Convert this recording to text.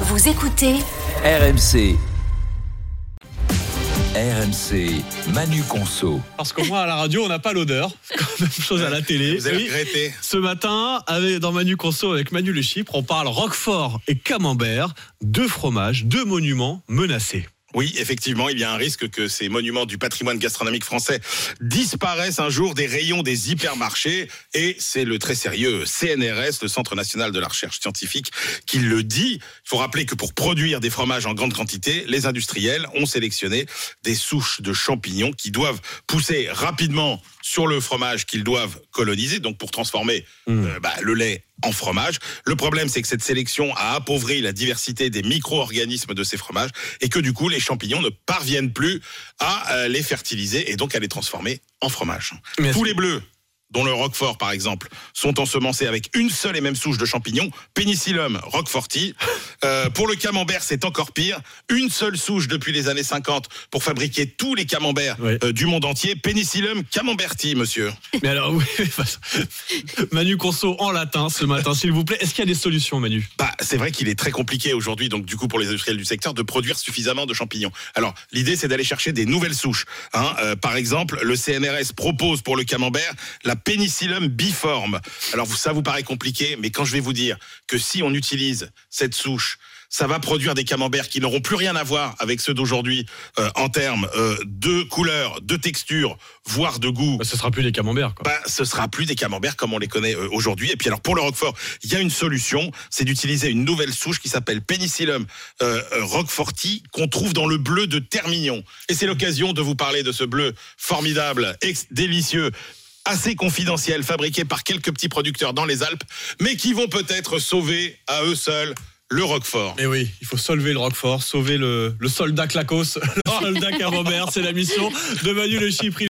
Vous écoutez RMC. RMC, Manu Conso. Parce que moi, à la radio, on n'a pas l'odeur. Même chose à la télé. Vous avez Oui. regretté. Ce matin, avec- dans Manu Conso avec Manu Le Chypre, on parle Roquefort et Camembert, deux fromages, deux monuments menacés. Oui, effectivement, il y a un risque que ces monuments du patrimoine gastronomique français disparaissent un jour des rayons des hypermarchés. Et c'est le très sérieux CNRS, le Centre national de la recherche scientifique, qui le dit. Il faut rappeler que pour produire des fromages en grande quantité, les industriels ont sélectionné des souches de champignons qui doivent pousser rapidement sur le fromage qu'ils doivent coloniser, donc pour transformer euh, bah, le lait en fromage. Le problème, c'est que cette sélection a appauvri la diversité des micro-organismes de ces fromages et que du coup, les champignons ne parviennent plus à euh, les fertiliser et donc à les transformer en fromage. Est-ce Tous les bleus dont le roquefort par exemple, sont ensemencés avec une seule et même souche de champignons, Penicillium roqueforti. Euh, pour le camembert, c'est encore pire. Une seule souche depuis les années 50 pour fabriquer tous les camemberts Ouais. euh, du monde entier. Penicillium camemberti, monsieur. Mais alors, oui, Manu Conso en latin ce matin, s'il vous plaît. Est-ce qu'il y a des solutions, Manu? Bah, c'est vrai qu'il est très compliqué aujourd'hui, donc du coup pour les industriels du secteur, de produire suffisamment de champignons. Alors l'idée c'est d'aller chercher des nouvelles souches. Hein. Euh, par exemple, le CNRS propose pour le camembert la Penicillium biforme. Alors ça vous paraît compliqué, mais quand je vais vous dire que si on utilise cette souche, ça va produire des camemberts qui n'auront plus rien à voir avec ceux d'aujourd'hui euh, en termes euh, de couleur, de texture, voire de goût Bah, Ce sera plus des camemberts, quoi. bah, ce sera plus des camemberts comme on les connaît euh, aujourd'hui. Et puis alors pour le Roquefort, il y a une solution, c'est d'utiliser une nouvelle souche qui s'appelle Penicillium roqueforti qu'on trouve dans le bleu de Termignon. Et c'est l'occasion de vous parler de ce bleu formidable, ex- délicieux assez confidentiel, fabriqué par quelques petits producteurs dans les Alpes, mais qui vont peut-être sauver à eux seuls le Roquefort. Mais oui, il faut sauver le Roquefort, sauver le, le soldat Clacos, le soldat Camembert. C'est la mission de Manu Le Chypre.